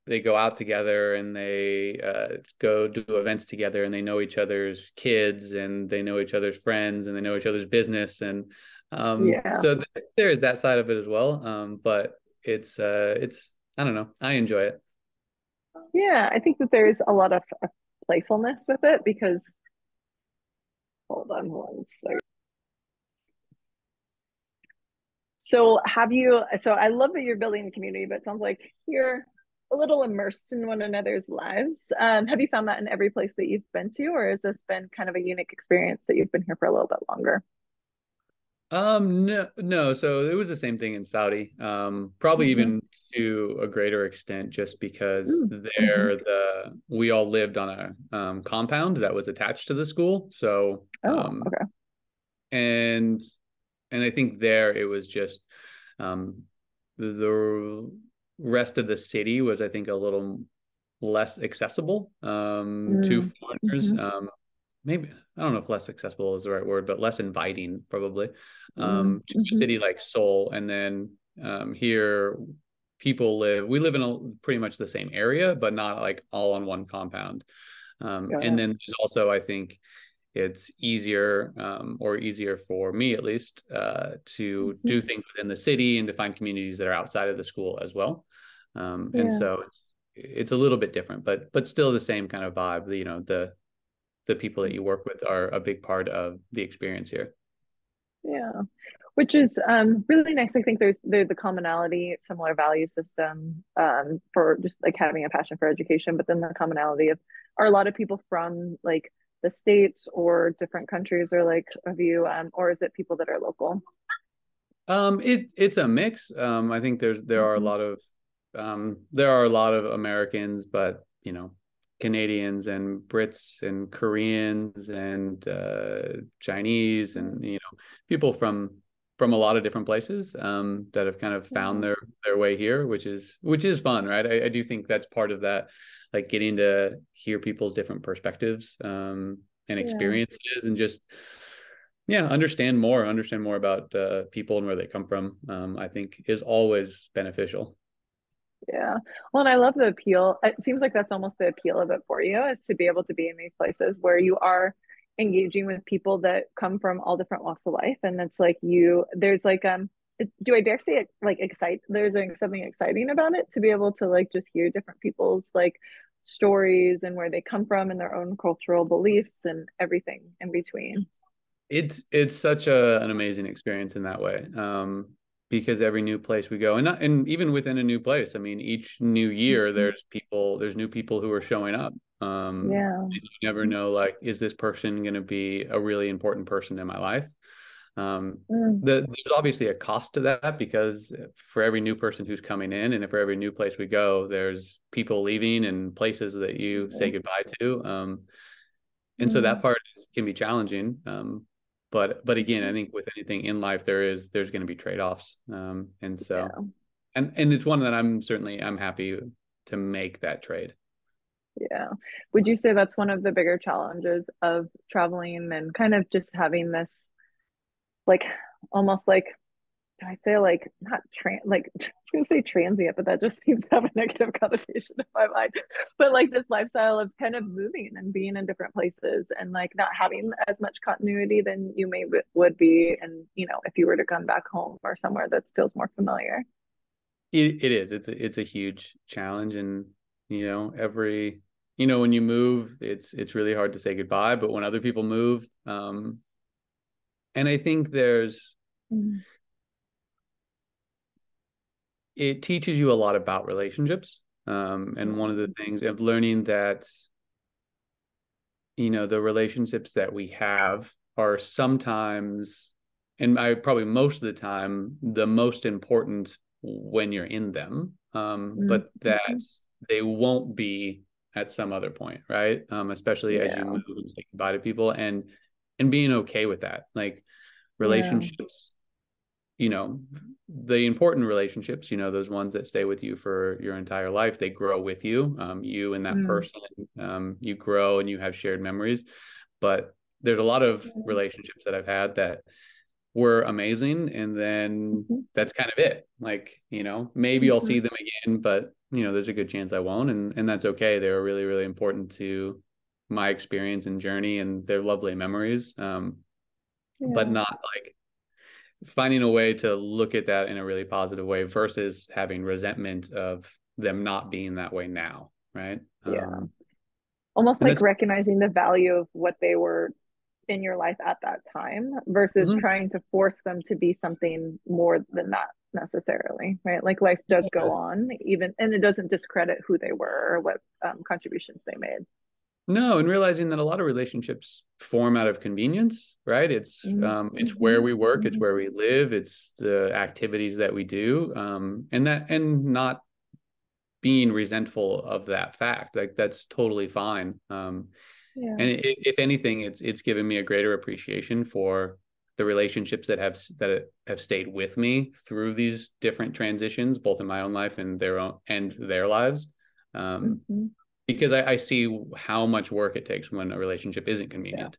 they go out together and they uh, go do events together and they know each other's kids and they know each other's friends and they know each other's business and um, yeah. so th- there is that side of it as well um, but it's uh it's I don't know. I enjoy it. Yeah, I think that there's a lot of playfulness with it because hold on one second. So have you so I love that you're building a community, but it sounds like you're a little immersed in one another's lives. Um, have you found that in every place that you've been to, or has this been kind of a unique experience that you've been here for a little bit longer? Um, no, no. So it was the same thing in Saudi. Um, probably mm-hmm. even to a greater extent, just because mm-hmm. there the we all lived on a um, compound that was attached to the school. So, oh, um, okay. And and I think there it was just um, the rest of the city was I think a little less accessible um, mm-hmm. to foreigners. Mm-hmm. Um, maybe I don't know if less accessible is the right word, but less inviting probably um, mm-hmm. to a city like Seoul. And then um, here, people live. We live in a pretty much the same area, but not like all on one compound. Um, and then there's also, I think, it's easier um, or easier for me at least uh, to mm-hmm. do things within the city and to find communities that are outside of the school as well. Um, yeah. And so it's a little bit different, but but still the same kind of vibe. You know, the the people that you work with are a big part of the experience here. Yeah, which is um, really nice. I think there's there's the commonality, similar value system um, for just like having a passion for education, but then the commonality of are a lot of people from like the states or different countries, or like of you, um, or is it people that are local? Um, it it's a mix. Um, I think there's there are a mm-hmm. lot of um, there are a lot of Americans, but you know Canadians and Brits and Koreans and uh, Chinese and you know people from from a lot of different places um, that have kind of found their their way here, which is which is fun, right? I, I do think that's part of that, like getting to hear people's different perspectives um, and experiences, yeah. and just yeah, understand more, understand more about uh, people and where they come from. Um, I think is always beneficial. Yeah. Well, and I love the appeal. It seems like that's almost the appeal of it for you is to be able to be in these places where you are engaging with people that come from all different walks of life. And it's like you, there's like, um, do I dare say it like excite? There's like something exciting about it to be able to like just hear different people's like stories and where they come from and their own cultural beliefs and everything in between. It's it's such a, an amazing experience in that way. Um, because every new place we go and not, and even within a new place i mean each new year mm-hmm. there's people there's new people who are showing up um yeah you never know like is this person going to be a really important person in my life um mm. the, there's obviously a cost to that because for every new person who's coming in and for every new place we go there's people leaving and places that you say goodbye to um and mm. so that mm. part is, can be challenging um but but again i think with anything in life there is there's going to be trade-offs um and so yeah. and and it's one that i'm certainly i'm happy to make that trade yeah would you say that's one of the bigger challenges of traveling and kind of just having this like almost like do I say like not trans like I was gonna say transient, but that just seems to have a negative connotation in my mind. But like this lifestyle of kind of moving and being in different places and like not having as much continuity than you may would be, and you know if you were to come back home or somewhere that feels more familiar. It, it is. It's a, it's a huge challenge, and you know every you know when you move it's it's really hard to say goodbye but when other people move um and i think there's mm-hmm. it teaches you a lot about relationships um and one of the things of learning that you know the relationships that we have are sometimes and I probably most of the time the most important when you're in them um, mm-hmm. but that they won't be at some other point right um, especially yeah. as you move and say goodbye to people and and being okay with that like relationships yeah. you know the important relationships you know those ones that stay with you for your entire life they grow with you um, you and that mm. person um, you grow and you have shared memories but there's a lot of relationships that i've had that were amazing and then mm-hmm. that's kind of it like you know maybe mm-hmm. i'll see them again but you know there's a good chance i won't and and that's okay they were really really important to my experience and journey and they're lovely memories um yeah. but not like finding a way to look at that in a really positive way versus having resentment of them not being that way now right yeah um, almost like recognizing the value of what they were in your life at that time versus mm-hmm. trying to force them to be something more than that necessarily right like life does go on even and it doesn't discredit who they were or what um, contributions they made no and realizing that a lot of relationships form out of convenience right it's mm-hmm. um it's where we work it's mm-hmm. where we live it's the activities that we do um and that and not being resentful of that fact like that's totally fine um yeah. and it, if anything it's it's given me a greater appreciation for the relationships that have that have stayed with me through these different transitions both in my own life and their own and their lives um, mm-hmm. because I, I, see how much work it takes when a relationship isn't convenient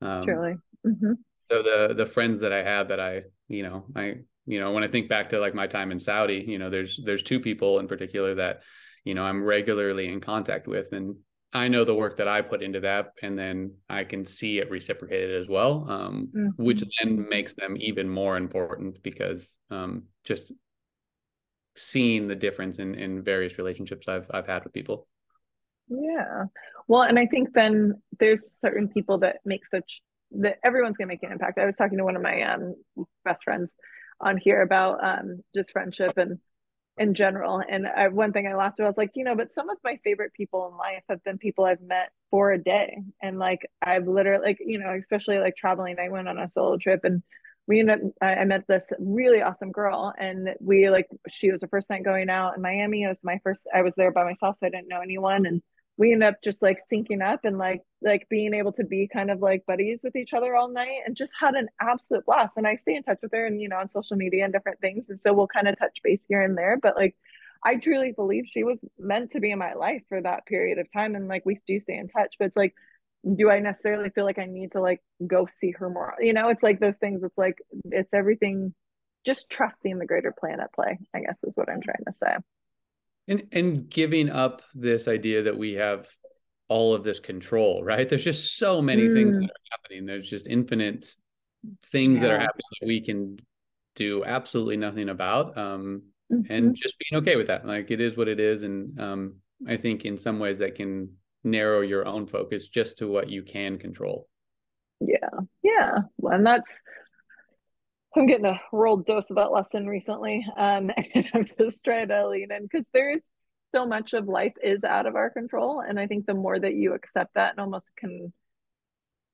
yeah. um, truly mm-hmm. so the the friends that i have that i you know i you know when i think back to like my time in saudi you know there's there's two people in particular that you know i'm regularly in contact with and I know the work that I put into that, and then I can see it reciprocated as well, um, mm-hmm. which then makes them even more important because um, just seeing the difference in in various relationships I've I've had with people. Yeah, well, and I think then there's certain people that make such that everyone's gonna make an impact. I was talking to one of my um, best friends on here about um, just friendship and in general. And I, one thing I laughed at, I was like, you know, but some of my favorite people in life have been people I've met for a day. And like, I've literally, like, you know, especially like traveling, I went on a solo trip and we ended up, I met this really awesome girl and we like, she was the first night going out in Miami. It was my first, I was there by myself. So I didn't know anyone. And we end up just like syncing up and like like being able to be kind of like buddies with each other all night and just had an absolute blast. And i stay in touch with her and you know on social media and different things. And so we'll kind of touch base here and there. But like i truly believe she was meant to be in my life for that period of time. And like we do stay in touch. But it's like do i necessarily feel like i need to like go see her more? You know it's like those things. It's like it's everything just trusting the greater plan at play i guess is what i'm trying to say and and giving up this idea that we have all of this control right there's just so many mm. things that are happening there's just infinite things yeah. that are happening that we can do absolutely nothing about um, mm-hmm. and just being okay with that like it is what it is and um, i think in some ways that can narrow your own focus just to what you can control yeah yeah well, and that's I'm getting a real dose of that lesson recently. Um, and I'm just trying to lean in because there's so much of life is out of our control. And I think the more that you accept that and almost can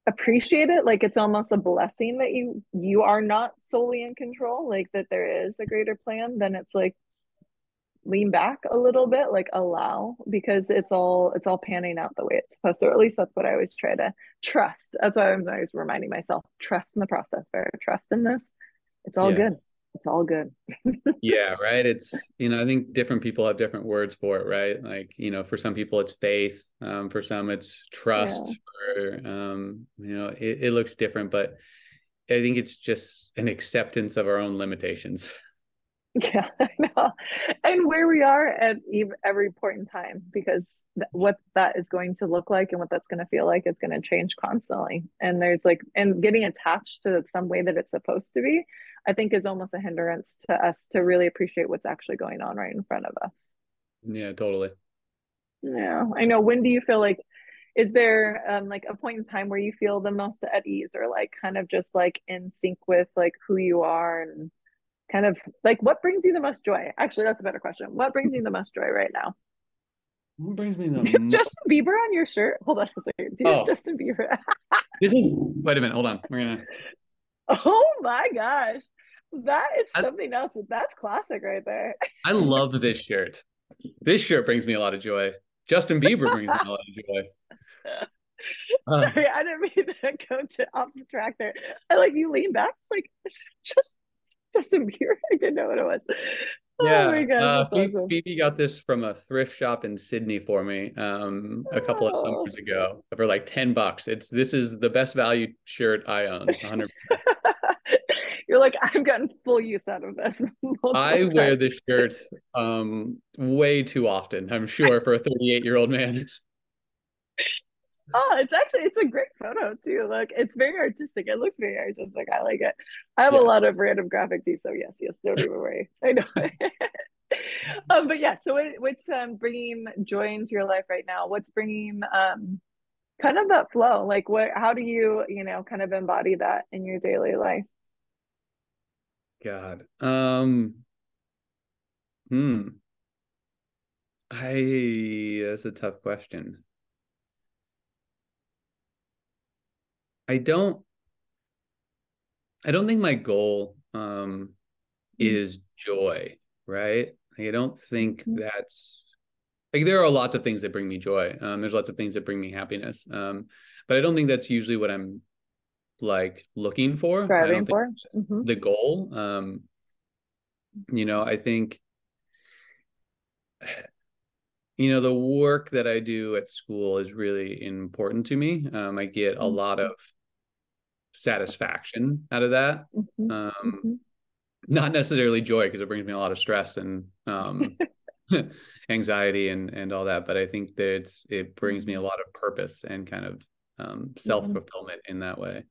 appreciate it, like it's almost a blessing that you you are not solely in control, like that there is a greater plan, then it's like lean back a little bit, like allow because it's all it's all panning out the way it's supposed to. Or at least that's what I always try to trust. That's why I'm always reminding myself, trust in the process, Vera, trust in this it's all yeah. good. It's all good. Yeah right? It's you know i think different people have different words for it right? Like you know for some people it's faith um, for some it's trust yeah. for um, you know it, it looks different but i think it's just an acceptance of our own limitations yeah i know and where we are at every point in time because th- what that is going to look like and what that's going to feel like is going to change constantly and there's like and getting attached to some way that it's supposed to be I think is almost a hindrance to us to really appreciate what's actually going on right in front of us. Yeah, totally. Yeah, I know. When do you feel like is there um like a point in time where you feel the most at ease or like kind of just like in sync with like who you are and kind of like what brings you the most joy? Actually, that's a better question. What brings you the most joy right now? What brings me the most... Justin Bieber on your shirt? Hold on a second. Dude, oh. Justin Bieber. this is wait a minute, hold on. We're gonna Oh my gosh. That is something I... else. That's classic right there. I love this shirt. This shirt brings me a lot of joy. Justin Bieber brings me a lot of joy. Uh, Sorry, I didn't mean to go to off the track there. I like you lean back. It's like just Justin Bieber. I didn't know what it was. Oh yeah, oh God, uh, awesome. Phoebe got this from a thrift shop in Sydney for me um, a couple oh. of summers ago for like ten bucks. It's this is the best value shirt I own. 100. You're like I've gotten full use out of this. I times. wear this shirt um, way too often. I'm sure for a 38 year old man. Oh, it's actually it's a great photo too. Look, it's very artistic. It looks very artistic. I like it. I have yeah. a lot of random graphic too, so yes, yes, don't even worry. I know. um, but yeah, so what, what's um bringing joy into your life right now? What's bringing um kind of that flow? Like, what? How do you you know kind of embody that in your daily life? God, um, hmm. I that's a tough question. I don't I don't think my goal um mm-hmm. is joy, right? I don't think mm-hmm. that's like there are lots of things that bring me joy. Um there's lots of things that bring me happiness. Um but I don't think that's usually what I'm like looking for. Striving for mm-hmm. the goal. Um you know, I think you know the work that i do at school is really important to me um, i get a mm-hmm. lot of satisfaction out of that. Mm-hmm. Um, mm-hmm. Not necessarily joy because it brings me a lot of stress and um, anxiety and and all that. But I think that it's it brings me a lot of purpose and kind of um, self fulfillment in that way.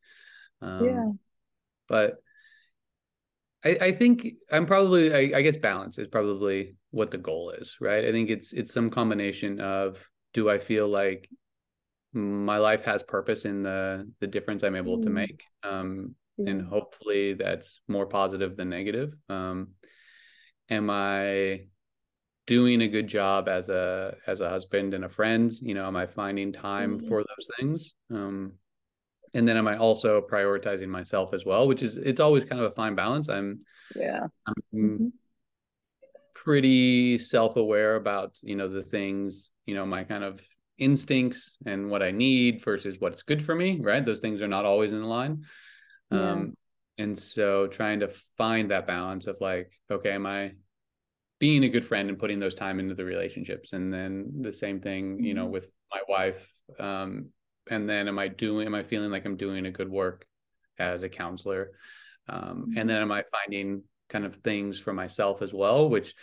Um, yeah. But I, I think I'm probably I, I guess balance is probably what the goal is, right? I think it's it's some combination of do I feel like my life has purpose in the the difference I'm able mm. to make. Um, yeah. and hopefully that's more positive than negative. Um, am I doing a good job as a as a husband and a friend? You know, am I finding time mm. for those things? Um, and then am I also prioritizing myself as well, which is it's always kind of a fine balance. I'm yeah. I'm mm-hmm. pretty self-aware about, you know, the things, you know, my kind of instincts and what I need versus what's good for me, right? Those things are not always in line. Yeah. Um, and so trying to find that balance of like, okay, am I being a good friend and putting those time into the relationships? And then the same thing, you know, mm-hmm. with my wife. Um, and then am I doing, am I feeling like I'm doing a good work as a counselor? Um, and mm-hmm. then am I finding kind of things for myself as well, which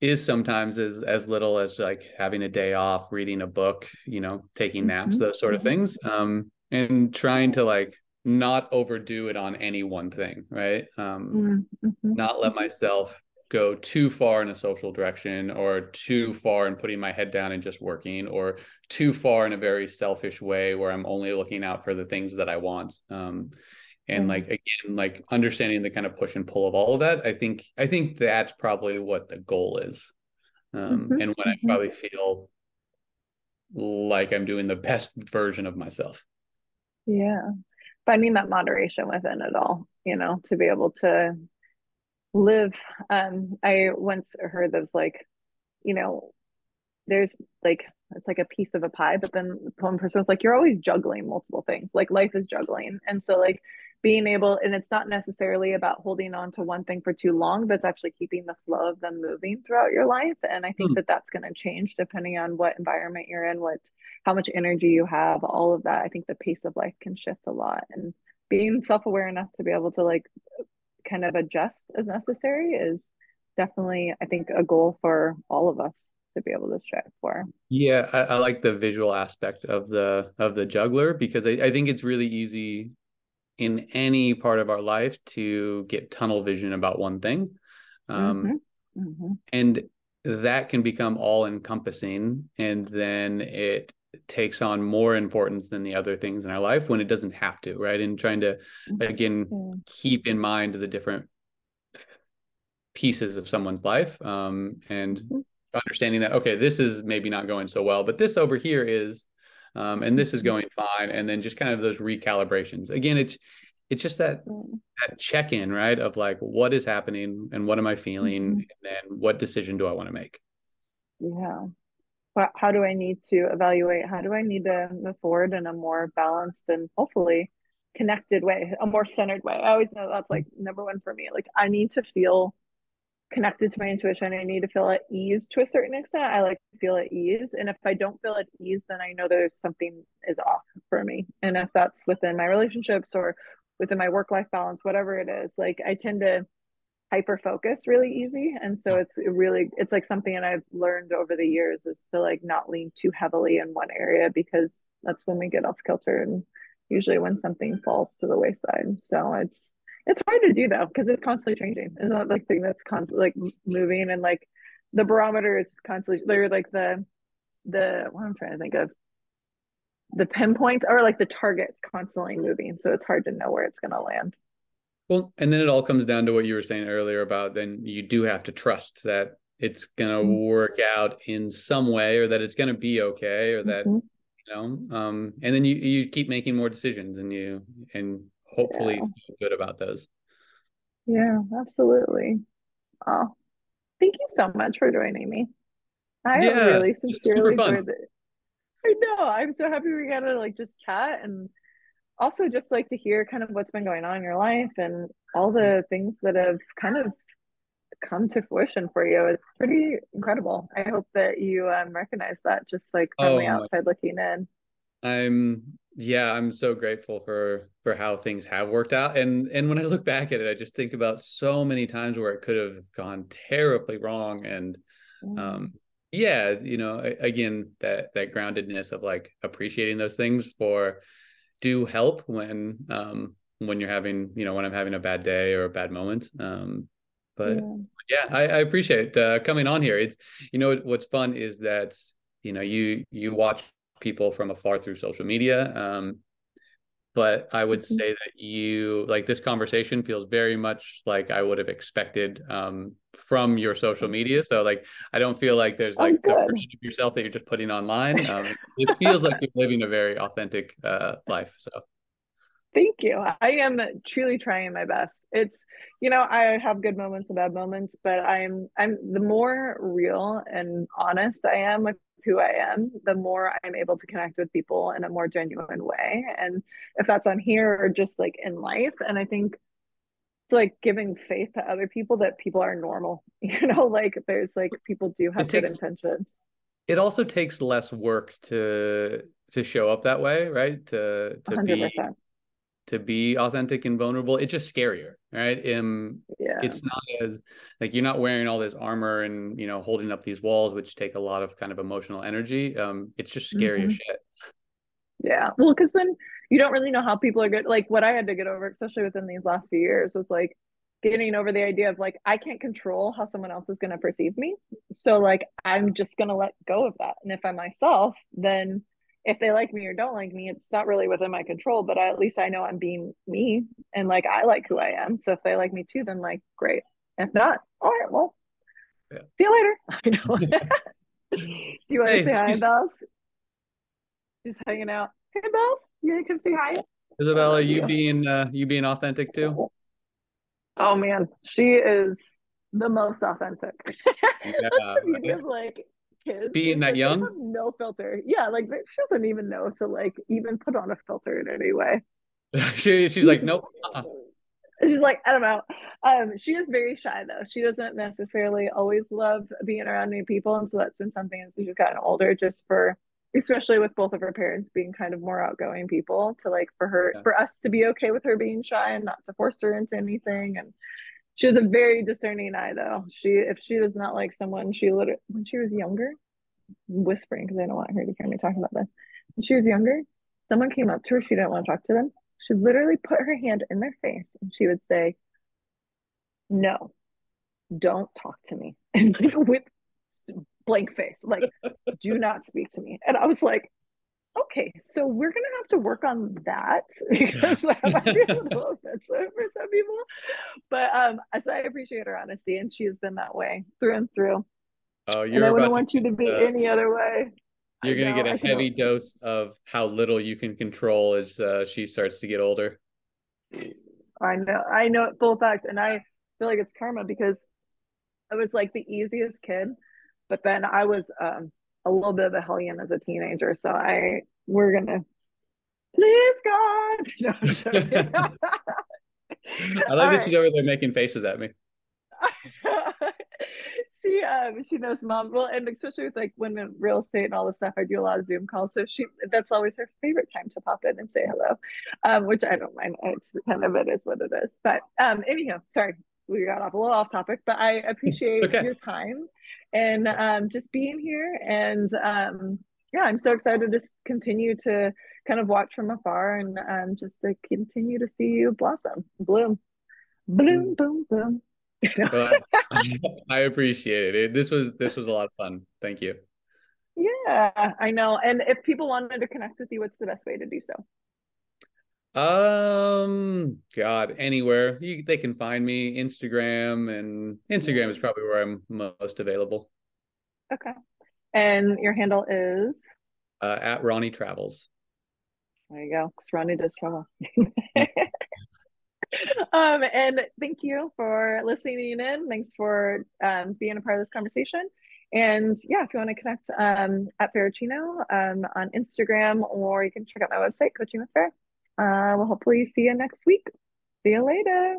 is sometimes as as little as like having a day off, reading a book, you know, taking naps, mm-hmm. those sort of mm-hmm. things. Um, and trying to like not overdo it on any one thing, right? Um, mm-hmm. not let myself go too far in a social direction or too far in putting my head down and just working or too far in a very selfish way where I'm only looking out for the things that I want. Um, and mm-hmm. like again like understanding the kind of push and pull of all of that i think i think that's probably what the goal is um, mm-hmm. and when i mm-hmm. probably feel like i'm doing the best version of myself yeah finding that moderation within it all you know to be able to live um i once heard there's like you know there's like it's like a piece of a pie but then one person was like you're always juggling multiple things like life is juggling and so like being able and it's not necessarily about holding on to one thing for too long but it's actually keeping the flow of them moving throughout your life. And i think mm. that that's going to change depending on what environment you're in what how much energy you have all of that. I think the pace of life can shift a lot and being self-aware enough to be able to like kind of adjust as necessary is definitely i think a goal for all of us to be able to strive for. Yeah I, I like the visual aspect of the of the juggler because I, I think it's really easy in any part of our life to get tunnel vision about one thing um, mm-hmm. Mm-hmm. and that can become all encompassing and then it takes on more importance than the other things in our life when it doesn't have to right and trying to mm-hmm. again yeah. keep in mind the different pieces of someone's life um, and mm-hmm. understanding that okay this is maybe not going so well but this over here is um, and this is mm-hmm. going fine and then just kind of those recalibrations again it's it's just that that check in right of like what is happening and what am i feeling mm-hmm. and then what decision do i want to make yeah how do I need to evaluate? How do I need to move forward in a more balanced and hopefully connected way, a more centered way? I always know that's like number one for me. Like I need to feel connected to my intuition. I need to feel at ease to a certain extent. I like to feel at ease. And if I don't feel at ease, then I know there's something is off for me. And if that's within my relationships or within my work life balance, whatever it is, like I tend to hyper focus really easy and so it's really it's like something that i've learned over the years is to like not lean too heavily in one area because that's when we get off kilter and usually when something falls to the wayside so it's it's hard to do though because it's constantly changing it's not like thing that's constantly like moving and like the barometer is constantly they're like the the what i'm trying to think of the pinpoints are like the target's constantly moving so it's hard to know where it's going to land well, and then it all comes down to what you were saying earlier about then you do have to trust that it's going to mm-hmm. work out in some way or that it's going to be okay or that mm-hmm. you know um and then you you keep making more decisions and you and hopefully yeah. feel good about those. Yeah, absolutely. Oh, thank you so much for joining me. I yeah, really sincerely enjoyed it. I know. I'm so happy we got to like just chat and also just like to hear kind of what's been going on in your life and all the things that have kind of come to fruition for you. It's pretty incredible. I hope that you um, recognize that just like from oh, the outside looking in. I'm yeah, I'm so grateful for for how things have worked out. And and when I look back at it, I just think about so many times where it could have gone terribly wrong. And um yeah, you know, again, that that groundedness of like appreciating those things for do help when um when you're having you know when i'm having a bad day or a bad moment um but yeah, yeah I, I, appreciate uh, coming on here it's you know what's fun is that you know you you watch people from afar through social media um but I would mm-hmm. say that you like this conversation feels very much like I would have expected um, from your social media. So like I don't feel like there's like a version of yourself that you're just putting online. Um, it feels like you're living a very authentic uh, life. So thank you. I am truly trying my best. It's you know I have good moments and bad moments, but I'm I'm the more real and honest I am with who I am, the more I'm able to connect with people in a more genuine way. And if that's on here or just like in life, and I think it's like giving faith to other people that people are normal, you know, like there's like people do have takes, good intentions. It also takes less work to to show up that way, right? To to 100%. be to be authentic and vulnerable it's just scarier right? Um yeah. it's not as like you're not wearing all this armor and you know holding up these walls which take a lot of kind of emotional energy. Um it's just scary mm-hmm. as shit. Yeah. Well because then you don't really know how people are good like what i had to get over especially within these last few years was like getting over the idea of like i can't control how someone else is going to perceive me. So like i'm just going to let go of that. And if i'm myself then if they like me or don't like me, it's not really within my control, but I, at least I know I'm being me and like I like who I am. So if they like me too, then like great. If not, all right, well, yeah. see you later. I know. Do you want hey. to say hi, Bells? Just hanging out. Hey, Bells, you want to come say hi? Isabella, you, you being uh, you being authentic too? Oh man, she is the most authentic. Yeah, That's the beauty of like kids. Being that like, young? no filter. Yeah like she doesn't even know to like even put on a filter in any way. She, she's like nope uh-uh. she's like i don't know um she is very shy though. She doesn't necessarily always love being around new people and so that's been something as she's gotten older just for especially with both of her parents being kind of more outgoing people to like for her yeah. for us to be okay with her being shy and not to force her into anything and she has a very discerning eye though. She if she does not like someone she literally when she was younger whispering because i don't want her to hear me talking about this. When she was younger someone came up to her she didn't want to talk to them. She literally put her hand in their face and she would say no don't talk to me. And like with blank face, like, do not speak to me. And I was like, okay, so we're gonna have to work on that because that might be a little offensive for some people. But um, so I appreciate her honesty, and she has been that way through and through. Oh, you're. And I wouldn't want you to be uh, any other way. You're gonna get a heavy dose of how little you can control as uh, she starts to get older. I know, I know it full fact, and I feel like it's karma because I was like the easiest kid, but then I was um a little bit of a hellion as a teenager. So I we're gonna please God. No, I like that right. she's over there making faces at me. she um she knows mom well and especially with like women real estate and all this stuff i do a lot of zoom calls so she that's always her favorite time to pop in and say hello um which i don't mind it's kind of it is what it is but um anyhow sorry we got off a little off topic but i appreciate okay. your time and um just being here and um yeah i'm so excited to continue to kind of watch from afar and um just to continue to see you blossom bloom bloom mm. boom boom well, I appreciate it. This was this was a lot of fun. Thank you. Yeah, I know. And if people wanted to connect with you, what's the best way to do so? Um, God, anywhere you, they can find me. Instagram and Instagram is probably where I'm most available. Okay, and your handle is uh, at Ronnie Travels. There you go. Because Ronnie does travel. um, and thank you for listening in. Thanks for um, being a part of this conversation. And yeah, if you want to connect um, at Ferracino um, on Instagram, or you can check out my website, Coaching with Fair. Uh, we'll hopefully see you next week. See you later.